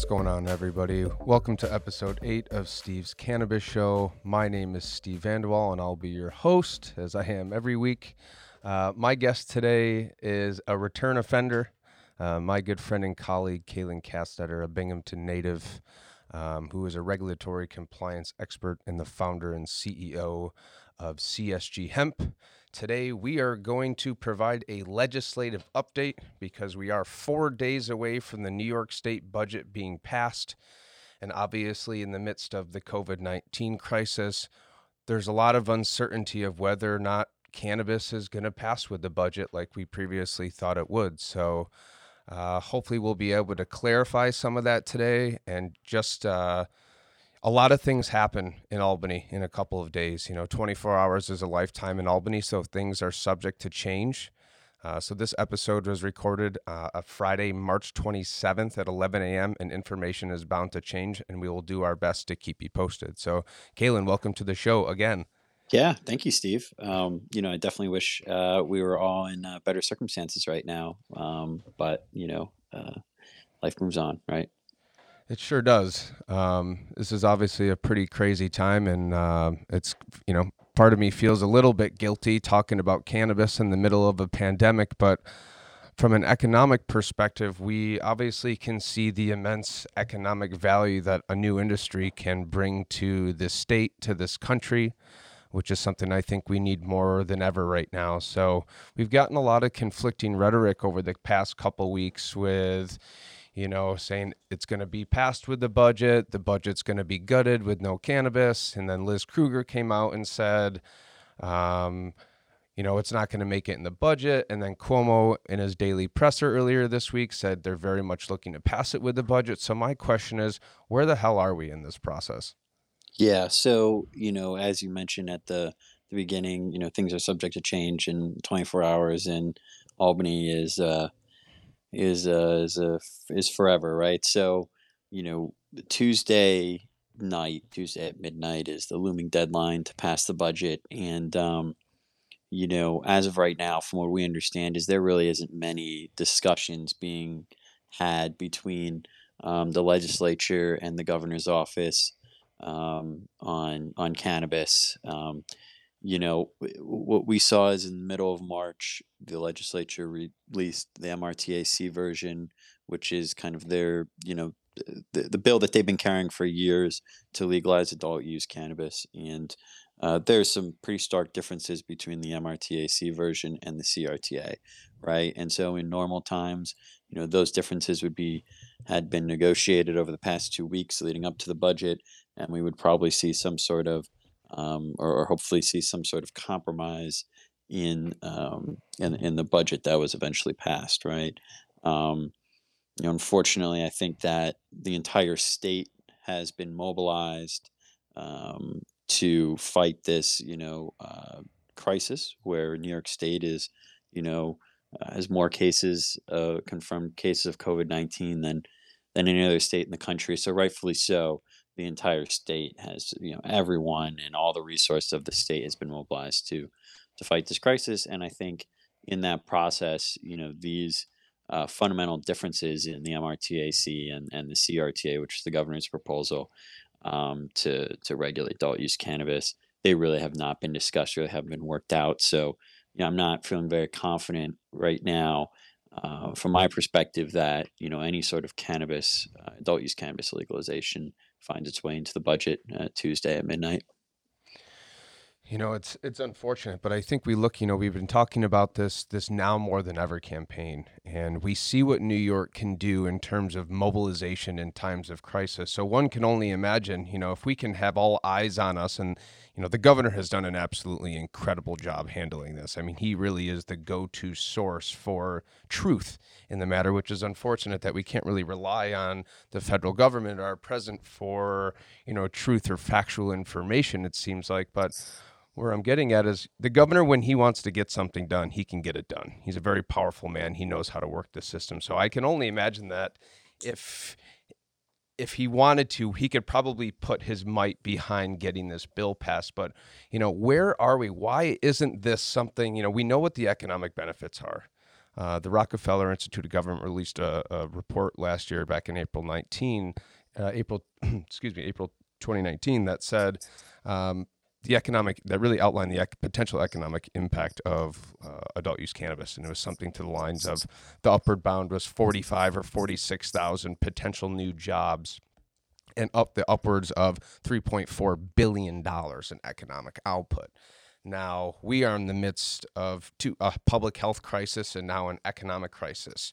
What's going on, everybody? Welcome to episode 8 of Steve's Cannabis Show. My name is Steve Vandewall, and I'll be your host, as I am every week. Uh, my guest today is a return offender, uh, my good friend and colleague, Kaelan Castetter, a Binghamton native, um, who is a regulatory compliance expert and the founder and CEO of CSG Hemp. Today, we are going to provide a legislative update because we are four days away from the New York State budget being passed. And obviously, in the midst of the COVID 19 crisis, there's a lot of uncertainty of whether or not cannabis is going to pass with the budget like we previously thought it would. So, uh, hopefully, we'll be able to clarify some of that today and just. Uh, a lot of things happen in Albany in a couple of days. You know, 24 hours is a lifetime in Albany, so things are subject to change. Uh, so this episode was recorded uh, a Friday, March 27th at 11 a.m. and information is bound to change, and we will do our best to keep you posted. So, Kaelan, welcome to the show again. Yeah, thank you, Steve. Um, you know, I definitely wish uh, we were all in uh, better circumstances right now, um, but you know, uh, life moves on, right? It sure does. Um, this is obviously a pretty crazy time, and uh, it's you know part of me feels a little bit guilty talking about cannabis in the middle of a pandemic, but from an economic perspective, we obviously can see the immense economic value that a new industry can bring to this state, to this country, which is something I think we need more than ever right now. So we've gotten a lot of conflicting rhetoric over the past couple weeks with you know, saying it's going to be passed with the budget, the budget's going to be gutted with no cannabis. And then Liz Krueger came out and said, um, you know, it's not going to make it in the budget. And then Cuomo, in his daily presser earlier this week, said they're very much looking to pass it with the budget. So my question is, where the hell are we in this process? Yeah. So, you know, as you mentioned at the, the beginning, you know, things are subject to change in 24 hours, and Albany is, uh, is uh, is a is forever, right? So, you know, Tuesday night, Tuesday at midnight is the looming deadline to pass the budget, and um, you know, as of right now, from what we understand, is there really isn't many discussions being had between um, the legislature and the governor's office um, on on cannabis. You know, what we saw is in the middle of March, the legislature released the MRTAC version, which is kind of their, you know, the, the bill that they've been carrying for years to legalize adult use cannabis. And uh, there's some pretty stark differences between the MRTAC version and the CRTA, right? And so in normal times, you know, those differences would be had been negotiated over the past two weeks leading up to the budget, and we would probably see some sort of um, or, or, hopefully see some sort of compromise in um, in, in the budget that was eventually passed. Right. Um, you know, unfortunately, I think that the entire state has been mobilized um, to fight this. You know, uh, crisis where New York State is, you know, uh, has more cases, uh, confirmed cases of COVID nineteen than than any other state in the country. So rightfully so the entire state has, you know, everyone and all the resources of the state has been mobilized to to fight this crisis. And I think in that process, you know, these uh, fundamental differences in the MRTAC and, and the CRTA, which is the governor's proposal um, to to regulate adult use cannabis, they really have not been discussed, really haven't been worked out. So, you know, I'm not feeling very confident right now uh, from my perspective that you know any sort of cannabis uh, adult use cannabis legalization finds its way into the budget uh, Tuesday at midnight. You know, it's it's unfortunate, but I think we look. You know, we've been talking about this this now more than ever campaign, and we see what New York can do in terms of mobilization in times of crisis. So one can only imagine. You know, if we can have all eyes on us, and you know, the governor has done an absolutely incredible job handling this. I mean, he really is the go-to source for truth in the matter, which is unfortunate that we can't really rely on the federal government or our president for you know truth or factual information. It seems like, but where I'm getting at is the governor, when he wants to get something done, he can get it done. He's a very powerful man. He knows how to work the system. So I can only imagine that if if he wanted to, he could probably put his might behind getting this bill passed. But you know, where are we? Why isn't this something? You know, we know what the economic benefits are. Uh, the Rockefeller Institute of Government released a, a report last year, back in April 19, uh, April, excuse me, April 2019, that said um, the economic that really outlined the ec- potential economic impact of uh, adult use cannabis, and it was something to the lines of the upward bound was 45 or 46 thousand potential new jobs, and up the upwards of 3.4 billion dollars in economic output. Now we are in the midst of two, a public health crisis and now an economic crisis.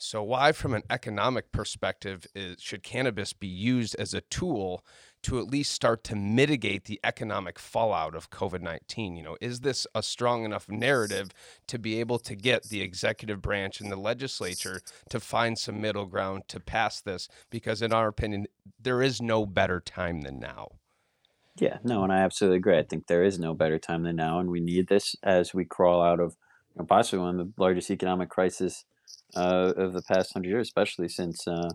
So, why, from an economic perspective, is, should cannabis be used as a tool to at least start to mitigate the economic fallout of COVID 19? You know, is this a strong enough narrative to be able to get the executive branch and the legislature to find some middle ground to pass this? Because, in our opinion, there is no better time than now. Yeah, no, and I absolutely agree. I think there is no better time than now, and we need this as we crawl out of you know, possibly one of the largest economic crises uh, of the past hundred years, especially since uh,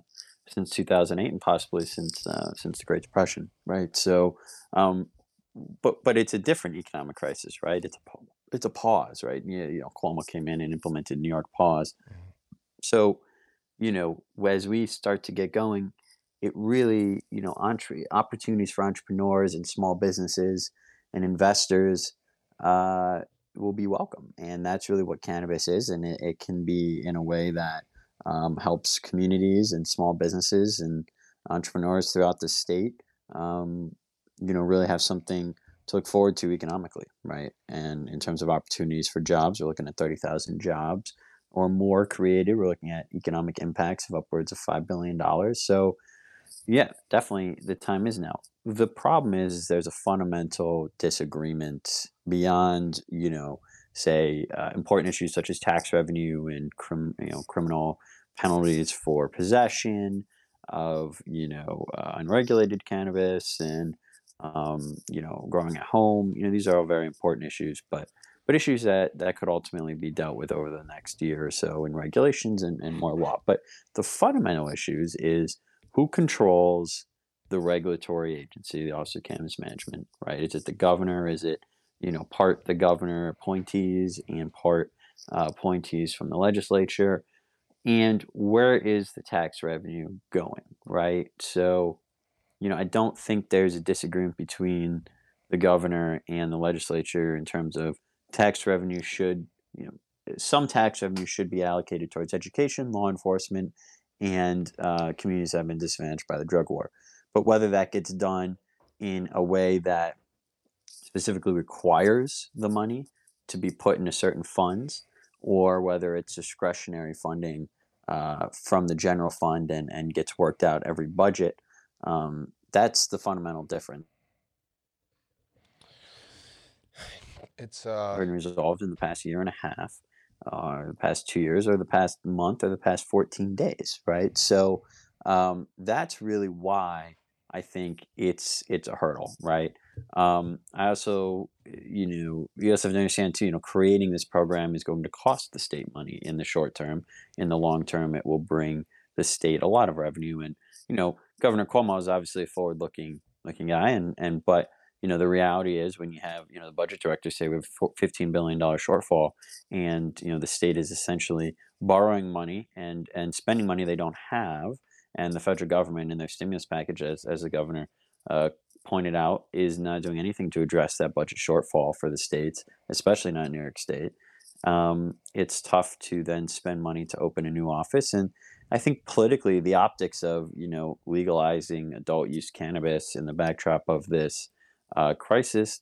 since 2008 and possibly since uh, since the Great Depression, right? So, um, but but it's a different economic crisis, right? It's a it's a pause, right? You, you know, Cuomo came in and implemented New York pause. Mm-hmm. So, you know, as we start to get going, it really, you know, entre- opportunities for entrepreneurs and small businesses and investors uh, will be welcome. And that's really what cannabis is. And it, it can be in a way that um, helps communities and small businesses and entrepreneurs throughout the state, um, you know, really have something to look forward to economically, right? And in terms of opportunities for jobs, we're looking at 30,000 jobs or more created. We're looking at economic impacts of upwards of $5 billion. So, yeah, definitely the time is now. The problem is there's a fundamental disagreement beyond, you know, say uh, important issues such as tax revenue and crim- you know criminal penalties for possession of you know uh, unregulated cannabis and um, you know growing at home. You know these are all very important issues, but but issues that that could ultimately be dealt with over the next year or so in regulations and, and more law. But the fundamental issues is who controls the regulatory agency, the Office of Cannabis Management, right? Is it the governor? Is it, you know, part the governor appointees and part uh, appointees from the legislature? And where is the tax revenue going, right? So, you know, I don't think there's a disagreement between the governor and the legislature in terms of tax revenue should, you know, some tax revenue should be allocated towards education, law enforcement, and uh, communities that have been disadvantaged by the drug war. But whether that gets done in a way that specifically requires the money to be put into certain funds, or whether it's discretionary funding uh, from the general fund and, and gets worked out every budget, um, that's the fundamental difference. It's uh... been resolved in the past year and a half or the past two years or the past month or the past 14 days, right? So um, that's really why I think it's it's a hurdle, right? Um, I also, you know, you also have to understand too, you know, creating this program is going to cost the state money in the short term. In the long term, it will bring the state a lot of revenue. And you know, Governor Cuomo is obviously a forward-looking looking guy, and and but you know the reality is when you have you know the budget director say we have 15 billion dollar shortfall and you know the state is essentially borrowing money and and spending money they don't have and the federal government in their stimulus package as, as the governor uh, pointed out is not doing anything to address that budget shortfall for the states especially not new york state um, it's tough to then spend money to open a new office and I think politically, the optics of you know legalizing adult use cannabis in the backdrop of this uh, crisis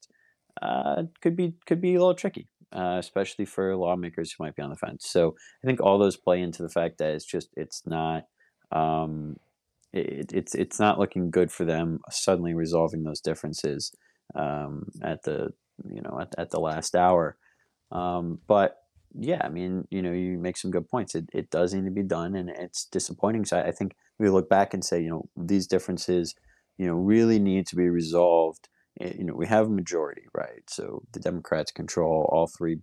uh, could be could be a little tricky, uh, especially for lawmakers who might be on the fence. So I think all those play into the fact that it's just it's not um, it, it's it's not looking good for them suddenly resolving those differences um, at the you know at, at the last hour. Um, but yeah, I mean, you know, you make some good points. It, it does need to be done, and it's disappointing. So I think we look back and say, you know, these differences, you know, really need to be resolved Eh, you know, we have a majority, right? So the Democrats control all three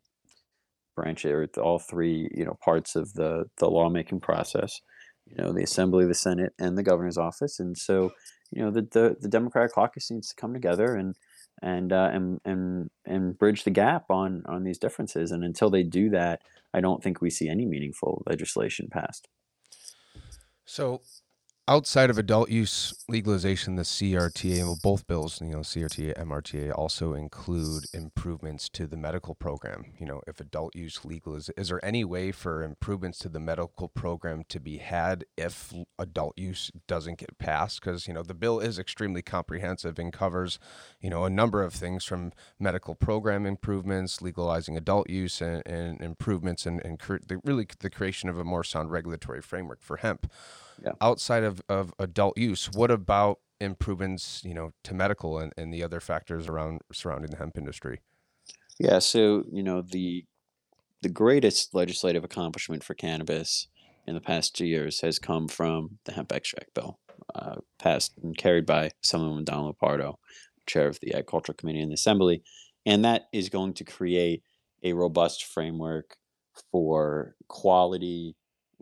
branches, or all three, you know, parts of the the lawmaking process. You know, the Assembly, the Senate, and the governor's office. And so, you know, the the, the Democratic caucus needs to come together and and uh, and and and bridge the gap on on these differences. And until they do that, I don't think we see any meaningful legislation passed. So outside of adult use legalization, the CRTA, well, both bills, you know, CRTA, MRTA, also include improvements to the medical program. You know, if adult use legalization, is, there any way for improvements to the medical program to be had if adult use doesn't get passed? Because you know, the bill is extremely comprehensive and covers, you know, a number of things from medical program improvements, legalizing adult use, and, and improvements, and, and cre- the, really the creation of a more sound regulatory framework for hemp Yeah. outside of, of adult use, what about improvements, you know, to medical and, and the other factors around surrounding the hemp industry? Yeah, so you know the the greatest legislative accomplishment for cannabis in the past two years has come from the hemp extract bill, uh, passed and carried by someone Don Lupardo, chair of the Agricultural Committee in the Assembly, and that is going to create a robust framework for quality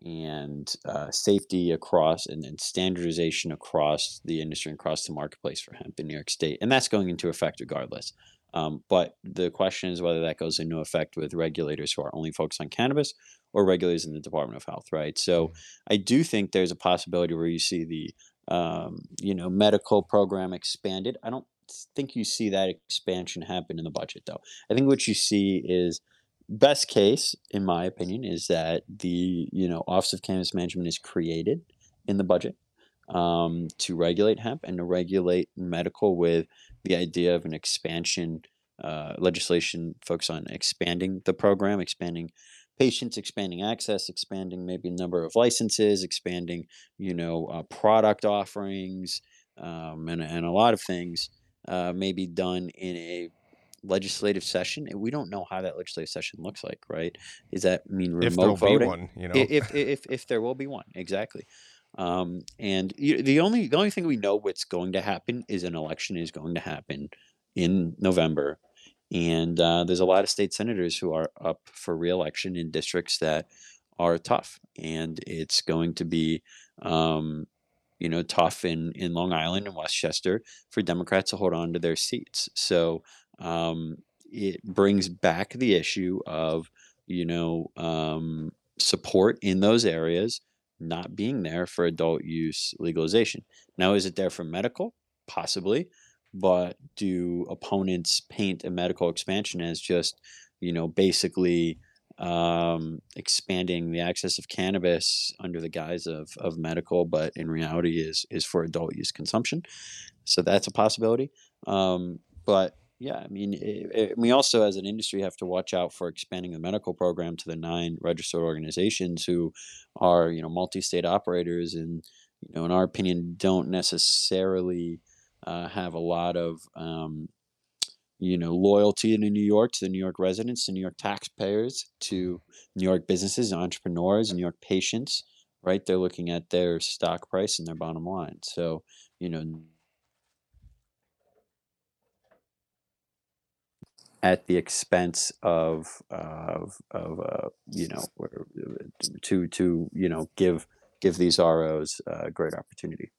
and uh, safety across and, and standardization across the industry and across the marketplace for hemp in New York State, and that's going into effect regardless. Um, but the question is whether that goes into effect with regulators who are only focused on cannabis or regulators in the Department of Health, right? So I do think there's a possibility where you see the um, you know medical program expanded. I don't think you see that expansion happen in the budget though. I think what you see is best case, in my opinion, is that the you know Office of Cannabis Management is created in the budget um, to regulate hemp and to regulate medical with the idea of an expansion uh, legislation focus on expanding the program, expanding patients, expanding access, expanding maybe number of licenses, expanding you know uh, product offerings, um, and and a lot of things uh, may be done in a legislative session, and we don't know how that legislative session looks like, right? Does that mean If there'll remote be voting? one, you know, I- If if if there will be one, exactly. Um, and you, the only the only thing we know what's going to happen is an election is going to happen in November, and uh, there's a lot of state senators who are up for reelection in districts that are tough, and it's going to be. Um, you know, tough in, in Long Island and Westchester for Democrats to hold on to their seats. So um, it brings back the issue of, you know, um, support in those areas not being there for adult use legalization. Now, is it there for medical? Possibly. But do opponents paint a medical expansion as just, you know, basically um, expanding the access of cannabis under the guise of, of medical, but in reality is is for adult use consumption. So that's a possibility. Um, but yeah, I mean, it, it, we also as an industry have to watch out for expanding the medical program to the nine registered organizations who are you know multi-state operators and you know in our opinion don't necessarily uh, have a lot of um, you know loyalty to New York, to the New York residents, to New York taxpayers, to New York businesses, entrepreneurs, New York patients. Right, they're looking at their stock price and their bottom line. So you know, at the expense of of of uh, you know to to you know give give these ROs a great opportunity.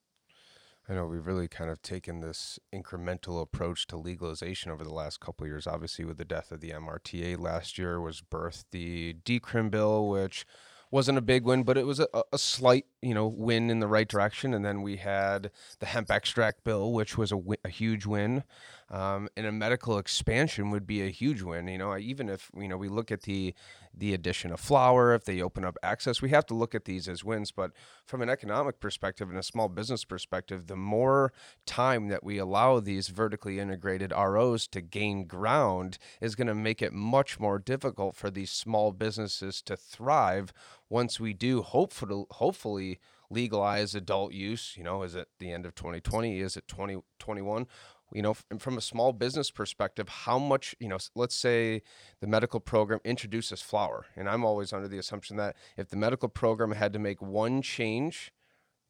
I know we've really kind of taken this incremental approach to legalization over the last couple years. Obviously, with the death of the MRTA last year, was birthed the decrim bill, which wasn't a big win, but it was a, a slight, you know, win in the right direction. And then we had the hemp extract bill, which was a, a huge win. Um, and a medical expansion would be a huge win. You know, even if you know we look at the the addition of flower, if they open up access, we have to look at these as wins. But from an economic perspective and a small business perspective, the more time that we allow these vertically integrated ROs to gain ground is going to make it much more difficult for these small businesses to thrive once we do hopefully hopefully legalize adult use. You know is it the end of 2020 is it 2021 you know from a small business perspective how much you know let's say the medical program introduces flower and i'm always under the assumption that if the medical program had to make one change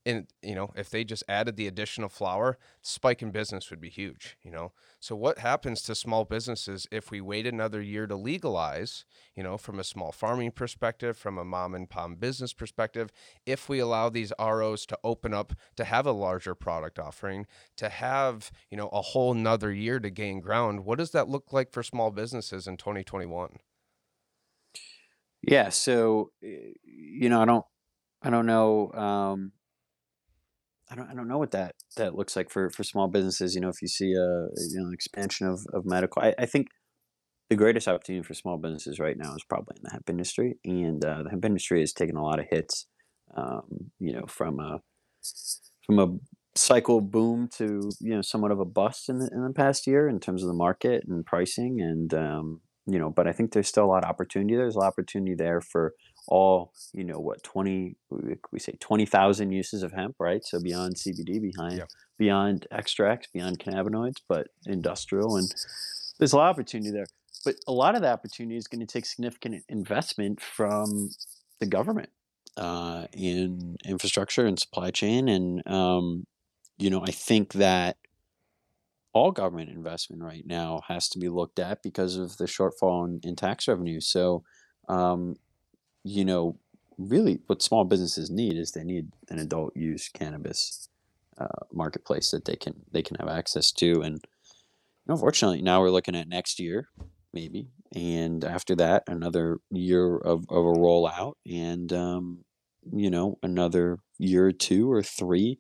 and you know if they just added the additional flower spike in business would be huge you know? So what happens to small businesses if we wait another year to legalize you know from a small farming perspective from a mom and pop business perspective if we allow these ROs to open up to have a larger product offering to have you know a whole nother year to gain ground what does that look like for small businesses in 2021 yeah so eh, you know i don't i don't know um I don't I don't know what that that looks like for for small businesses. You know, if you see a you know expansion of of medical, I, I think the greatest opportunity for small businesses right now is probably in the hemp industry, and uh, the hemp industry has taken a lot of hits. Um, you know, from a from a cycle boom to you know somewhat of a bust in the, in the past year in terms of the market and pricing and um, you know but i think there's still a lot of opportunity there's a lot of opportunity there for all you know what 20 we say 20,000 uses of hemp right? So beyond CBD behind beyond extracts beyond cannabinoids but industrial and there's a lot of opportunity there. But a lot of the opportunity is going to take significant investment from the government uh, in infrastructure and supply chain and um, you know I think that all government investment right now has to be looked at because of the shortfall in, in tax revenue. So um, you know, really what small businesses need is they need an adult use cannabis uh, marketplace that they can they can have access to. And unfortunately, now we're looking at next year, maybe, and after that, another year of, of a rollout, and um, you know, another year or two or three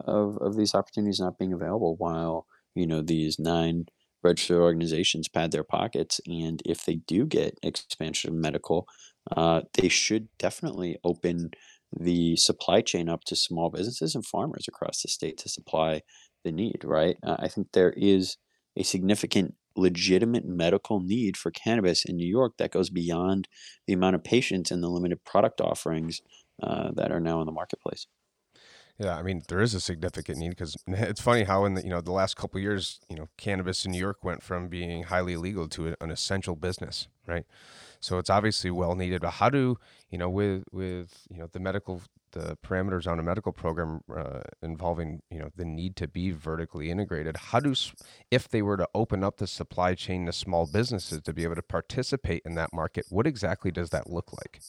of, of these opportunities not being available while you know these nine registered organizations pad their pockets and if they do get expansion of medical uh, they should definitely open the supply chain up to small businesses and farmers across the state to supply the need, right? Uh, I think there is a significant legitimate medical need for cannabis in New York that goes beyond the amount of patients and the limited product offerings uh, that are now in the marketplace. Yeah, I mean there is a significant need because it's funny how in the you know the last couple years you know cannabis in New York went from being highly illegal to an essential business, right? So it's obviously well needed. But how do you know with with you know the medical the parameters on a medical program uh, involving you know the need to be vertically integrated? How do if they were to open up the supply chain to small businesses to be able to participate in that market? What exactly does that look like?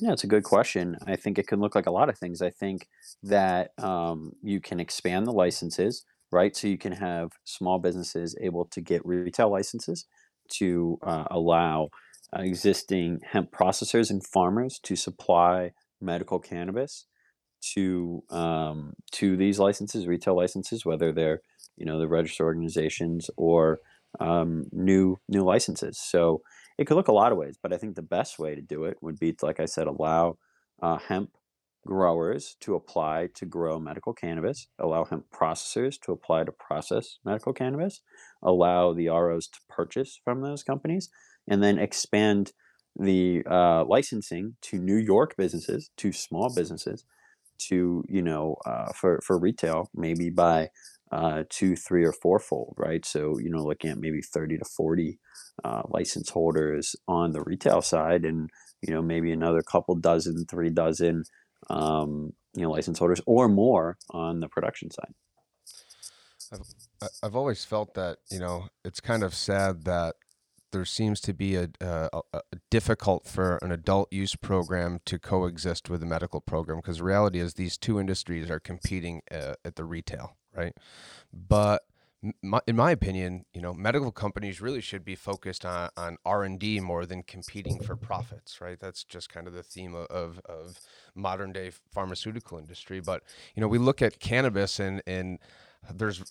Yeah, it's a good question. I think it can look like a lot of things. I think that um, you can expand the licenses, right? So you can have small businesses able to get retail licenses to uh, allow existing hemp processors and farmers to supply medical cannabis to um, to these licenses, retail licenses, whether they're you know the registered organizations or um, new new licenses. So it could look a lot of ways, but I think the best way to do it would be, to, like I said, allow uh, hemp growers to apply to grow medical cannabis, allow hemp processors to apply to process medical cannabis, allow the ROs to purchase from those companies, and then expand the uh, licensing to New York businesses, to small businesses, to you know uh, for for retail maybe by uh, two, three, or fourfold, right? So you know looking at maybe thirty to forty uh, license holders on the retail side, and you know maybe another couple dozen, three dozen um, you know license holders or more on the production side. I've, I've always felt that you know it's kind of sad that there seems to be a, a, a, difficult for an adult use program to coexist with a medical program because reality is these two industries are competing uh, at the retail, right? But my, in my opinion, you know, medical companies really should be focused on, on R and D more than competing for profits, right? That's just kind of the theme of, of, modern day pharmaceutical industry. But you know, we look at cannabis and and there's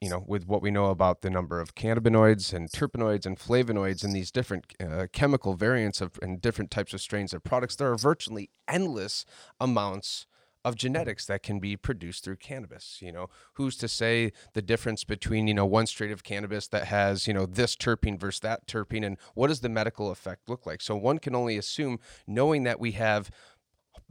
you know with what we know about the number of cannabinoids and terpenoids and flavonoids and these different uh, chemical variants of and different types of strains of products there are virtually endless amounts of genetics that can be produced through cannabis you know? Who's to say the difference between you know one strain of cannabis that has you know this terpene versus that terpene and what does the medical effect look like? So one can only assume knowing that we have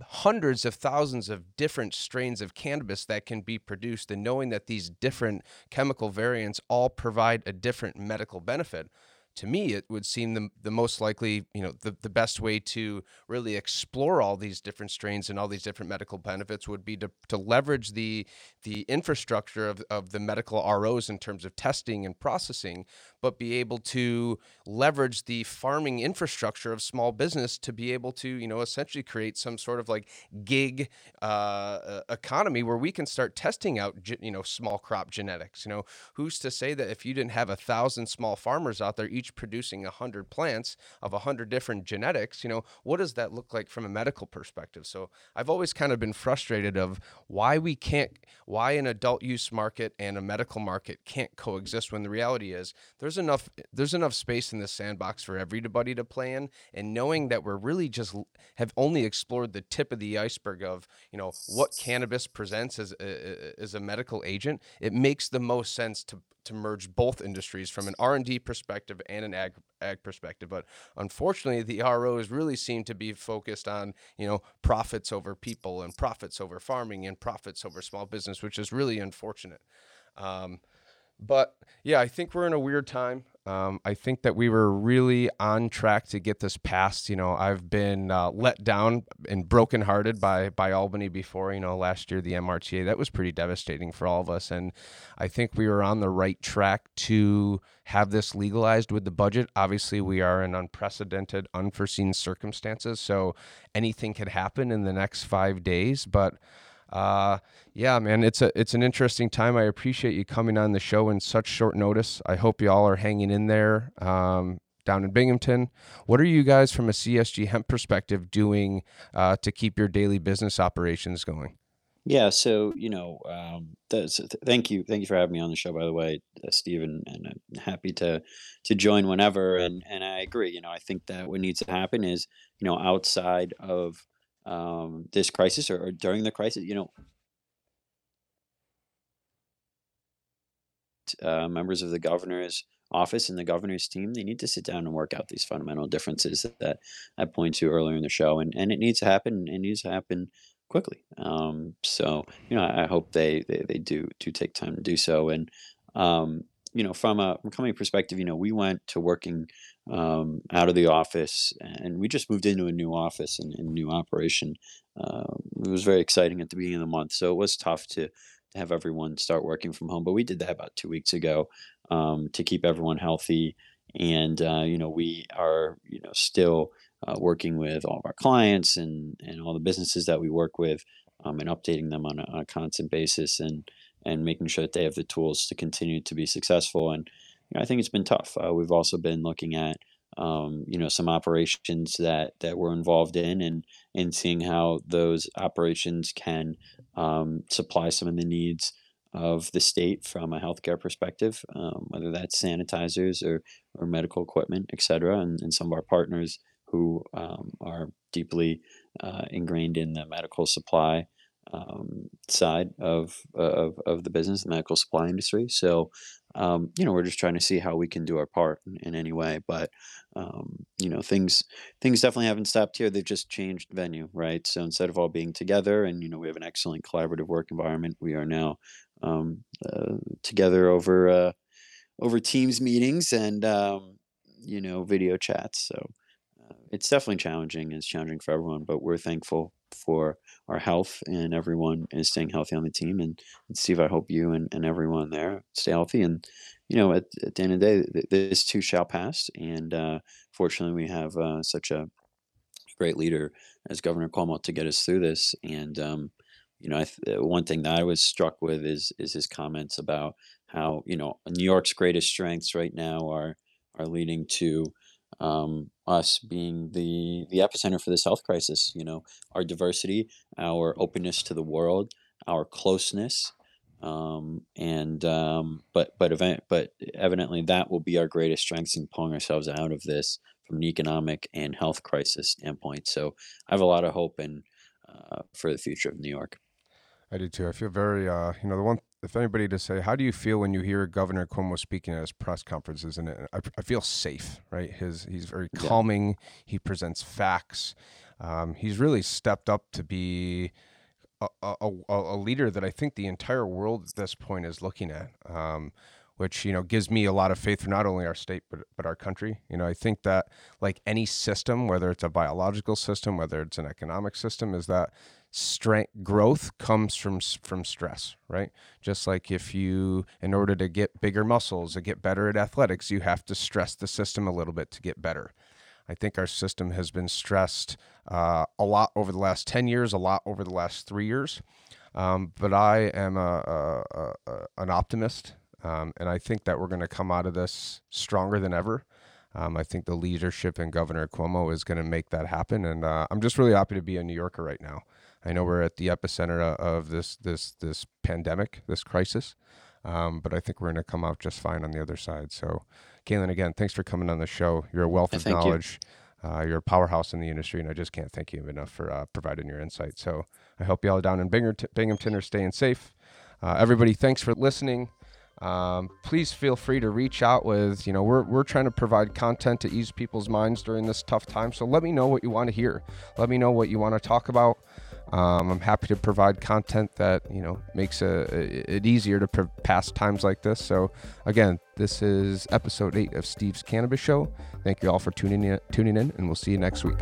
hundreds of thousands of different strains of cannabis that can be produced and knowing that these different chemical variants all provide a different medical benefit to me, it would seem the, the most likely, you know, the, the best way to really explore all these different strains and all these different medical benefits would be to, to leverage the the infrastructure of, of the medical ROs in terms of testing and processing, but be able to leverage the farming infrastructure of small business to be able to, you know, essentially create some sort of like gig uh, economy where we can start testing out, you know, small crop genetics. You know, who's to say that if you didn't have a thousand small farmers out there each producing a hundred plants of a hundred different genetics, you know, what does that look like from a medical perspective? So I've always kind of been frustrated of why we can't, why an adult use market and a medical market can't coexist when the reality is enough there's enough space in this sandbox for everybody to play in and knowing that we're really just have only explored the tip of the iceberg of you know what cannabis presents as a, as a medical agent it makes the most sense to to merge both industries from an R&D perspective and an ag, ag perspective. But unfortunately the ROs really seem to be focused on you know profits over people and profits over farming and profits over small business which is really unfortunate. Um, but yeah, I think we're in a weird time. Um, I think that we were really on track to get this passed. You know, I've been uh, let down and brokenhearted by by Albany before. You know, last year the MRTA that was pretty devastating for all of us, and I think we were on the right track to have this legalized with the budget. Obviously, we are in unprecedented, unforeseen circumstances, so anything could happen in the next five days, but uh, yeah, man, it's a it's an interesting time. I appreciate you coming on the show in such short notice. I hope y'all are hanging in there um, down in Binghamton. What are you guys from a CSG hemp perspective doing uh, to keep your daily business operations going? Yeah, so you know, um, th- thank you, thank you for having me on the show. By the way, uh, Stephen, and I'm happy to to join whenever. And and I agree. You know, I think that what needs to happen is you know outside of um, this crisis or, or during the crisis, you know, uh, members of the governor's office and the governor's team, they need to sit down and work out these fundamental differences that I point to earlier in the show. And, and it needs to happen. And it needs to happen quickly. Um, so, you know, I, I hope they, they, they do, do take time to do so. And, um, you know, from a from a company perspective, you know, we went to working um, out of the office, and we just moved into a new office and, and new operation. Uh, it was very exciting at the beginning of the month, so it was tough to, to have everyone start working from home. But we did that about two weeks ago um, to keep everyone healthy, and uh, you know, we are you know still uh, working with all of our clients and and all the businesses that we work with, um, and updating them on a, on a constant basis and and making sure that they have the tools to continue to be successful. And you know, I think it's been tough. Uh, we've also been looking at um, you know some operations that that we're involved in and and seeing how those operations can um, supply some of the needs of the state from a healthcare perspective, um, whether that's sanitizers or, or medical equipment, et cetera, and, and some of our partners who um, are deeply uh, ingrained in the medical supply um, side of, of of the business, the medical supply industry. So, um, you know, we're just trying to see how we can do our part in, in any way. But um, you know, things things definitely haven't stopped here. They've just changed venue, right? So instead of all being together, and you know, we have an excellent collaborative work environment. We are now um, uh, together over uh, over Teams meetings and um, you know video chats. So it's definitely challenging. It's challenging for everyone, but we're thankful for our health and everyone is staying healthy on the team. And, and Steve, I hope you and, and everyone there stay healthy. And, you know, at, at the end of the day, this too shall pass. And uh, fortunately, we have uh, such a great leader as Governor Cuomo to get us through this. And, um, you know, th- one thing that I was struck with is is his comments about how you know New York's greatest strengths right now are are leading to um, us being the the epicenter for this health crisis. You know, our diversity, our openness to the world, our closeness, um, and um, but but event but evidently that will be our greatest strengths in pulling ourselves out of this from an economic and health crisis standpoint. So I have a lot of hope and uh, for the future of New York. I do too. I feel very, uh, you know, the one, if anybody to say, how do you feel when you hear Governor Cuomo speaking at his press conferences? And I, I feel safe, right? His, he's very calming. Yeah. He presents facts. Um, he's really stepped up to be a, a, a, leader that I think the entire world at this point is looking at. Um, which you know gives me a lot of faith for not only our state but but our country. You know, I think that like any system, whether it's a biological system, whether it's an economic system, is that strength growth comes from from stress, right? Just like if you, in order to get bigger muscles, to get better at athletics, you have to stress the system a little bit to get better. I think our system has been stressed uh, a lot over the last 10 years, a lot over the last three years. Um, but I am a, a, a an optimist. Um, and I think that we're going to come out of this stronger than ever. Um, I think the leadership in Governor Cuomo is going to make that happen. And uh, I'm just really happy to be a New Yorker right now. I know we're at the epicenter of this this this pandemic, this crisis, um, but I think we're going to come out just fine on the other side. So, Kaelan, again, thanks for coming on the show. You're a wealth of Thank you. knowledge. Uh, you're a powerhouse in the industry, and I just can't thank you enough for uh, providing your insight. So, I hope y'all down in Binghamton, Binghamton are staying safe. Uh, everybody, thanks for listening. Um, please feel free to reach out with, you know, we're, we're trying to provide content to ease people's minds during this tough time. So let me know what you want to hear. Let me know what you want to talk about. Um, I'm happy to provide content that you know makes a, a, it easier to pass times like this. So again, this is episode eight of Steve's Cannabis Show. Thank you all for tuning in, tuning in, and we'll see you next week.